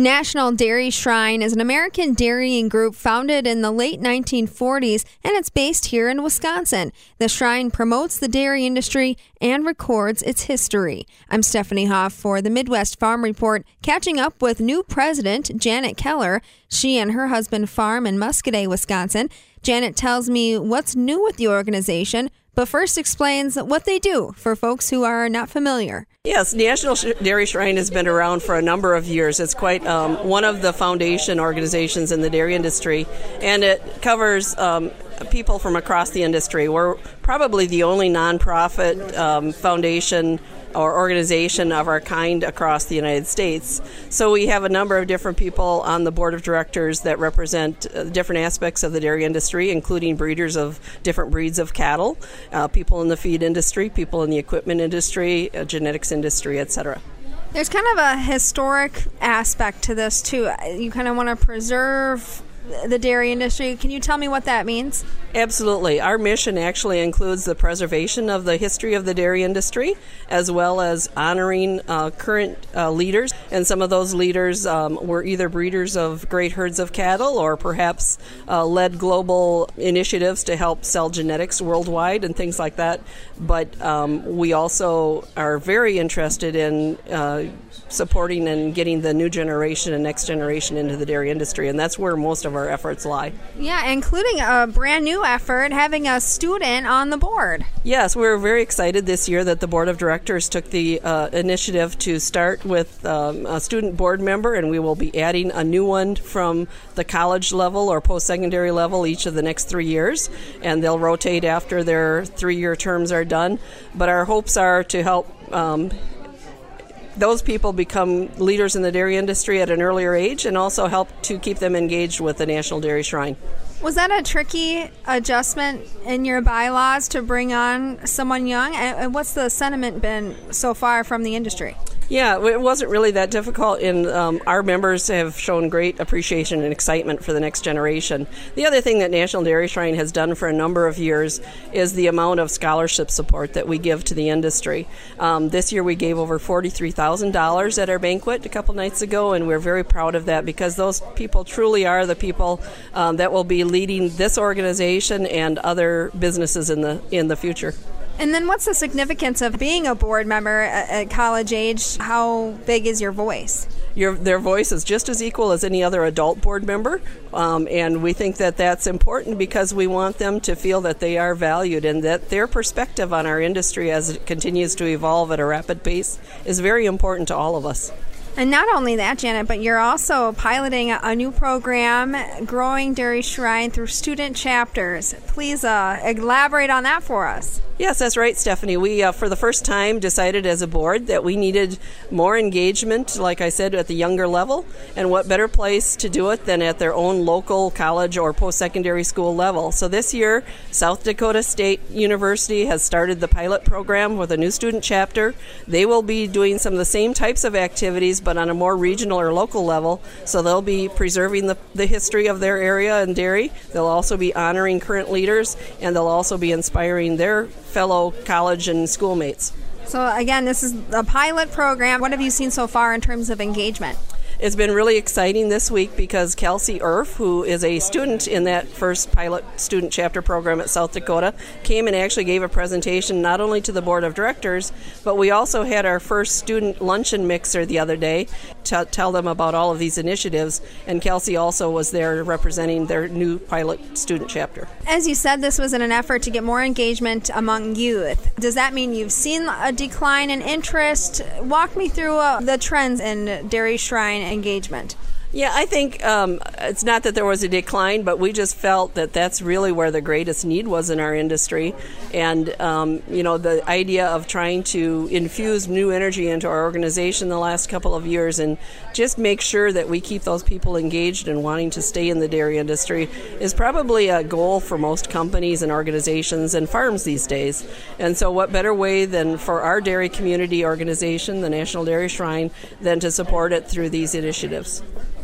National Dairy Shrine is an American dairying group founded in the late 1940s and it's based here in Wisconsin. The shrine promotes the dairy industry and records its history. I'm Stephanie Hoff for the Midwest Farm Report, catching up with new president Janet Keller. She and her husband farm in Muscoda, Wisconsin. Janet tells me what's new with the organization, but first explains what they do for folks who are not familiar. Yes, National Dairy Shrine has been around for a number of years. It's quite um, one of the foundation organizations in the dairy industry, and it covers um, people from across the industry. We're probably the only nonprofit um, foundation or organization of our kind across the United States. So we have a number of different people on the board of directors that represent uh, different aspects of the dairy industry, including breeders of different breeds of cattle, uh, people in the feed industry, people in the equipment industry, uh, genetics industry, etc. There's kind of a historic aspect to this too. You kind of want to preserve the dairy industry. Can you tell me what that means? Absolutely. Our mission actually includes the preservation of the history of the dairy industry as well as honoring uh, current uh, leaders. And some of those leaders um, were either breeders of great herds of cattle or perhaps uh, led global initiatives to help sell genetics worldwide and things like that. But um, we also are very interested in uh, supporting and getting the new generation and next generation into the dairy industry. And that's where most of our efforts lie. Yeah, including a brand new effort having a student on the board. Yes, we are very excited this year that the board of directors took the uh, initiative to start with um, a student board member, and we will be adding a new one from the college level or post secondary level each of the next three years. And they'll rotate after their three year terms are done. But our hopes are to help. Um, those people become leaders in the dairy industry at an earlier age and also help to keep them engaged with the National Dairy Shrine. Was that a tricky adjustment in your bylaws to bring on someone young? And what's the sentiment been so far from the industry? Yeah, it wasn't really that difficult, and um, our members have shown great appreciation and excitement for the next generation. The other thing that National Dairy Shrine has done for a number of years is the amount of scholarship support that we give to the industry. Um, this year we gave over $43,000 at our banquet a couple nights ago, and we're very proud of that because those people truly are the people um, that will be leading this organization and other businesses in the in the future. And then what's the significance of being a board member at, college age? How big is your voice? Your, their voice is just as equal as any other adult board member, um, and we think that that's important because we want them to feel that they are valued and that their perspective on our industry as it continues to evolve at a rapid pace is very important to all of us. And not only that, Janet, but you're also piloting a, new program, Growing Dairy Shrine through student chapters. Please uh, elaborate on that for us. Yes, that's right, Stephanie. We, uh, for the first time, decided as a board that we needed more engagement, like I said, at the younger level. And what better place to do it than at their own local college or post secondary school level? So this year, South Dakota State University has started the pilot program with a new student chapter. They will be doing some of the same types of activities, but on a more regional or local level. So they'll be preserving the, the history of their area and dairy. They'll also be honoring current leaders, and they'll also be inspiring their fellow college and schoolmates. So, again, this is a pilot program. What have you seen so far in terms of engagement? It's been really exciting this week because Kelsey Erf, who is a student in that first pilot student chapter program at South Dakota, came and actually gave a presentation not only to the board of directors, but we also had our first student luncheon mixer the other day tell them about all of these initiatives. And Kelsey also was there representing their new pilot student chapter. As you said, this was in an effort to get more engagement among youth. Does that mean you've seen a decline in interest? Walk me through uh, the trends in Dairy Shrine engagement. Yeah, I think um, it's not that there was a decline, but we just felt that that's really where the greatest need was in our industry. And, um, you know, the idea of trying to infuse new energy into our organization the last couple of years and just make sure that we keep those people engaged and wanting to stay in the dairy industry is probably a goal for most companies and organizations and farms these days. And so, what better way than for our dairy community organization, the National Dairy Shrine, than to support it through these initiatives?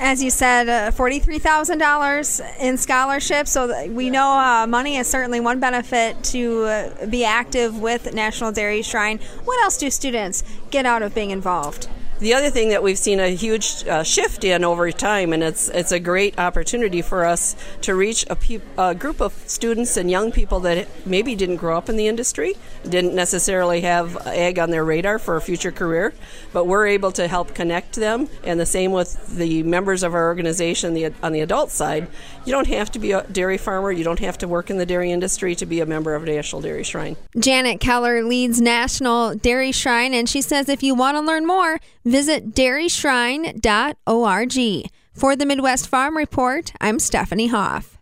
As you said, uh, $43,000 in scholarships. So we know uh, money is certainly one benefit to uh, be active with National Dairy Shrine. What else do students get out of being involved? The other thing that we've seen a huge uh, shift in over time, and it's it's a great opportunity for us to reach a, pe- a, group of students and young people that maybe didn't grow up in the industry, didn't necessarily have ag on their radar for a future career, but we're able to help connect them. And the same with the members of our organization the, on the adult side. You don't have to be a dairy farmer, you don't have to work in the dairy industry to be a member of National Dairy Shrine. Janet Keller leads National Dairy Shrine, and she says if you want to learn more, visit dairyshrine.org. For the Midwest Farm Report, I'm Stephanie Hoff.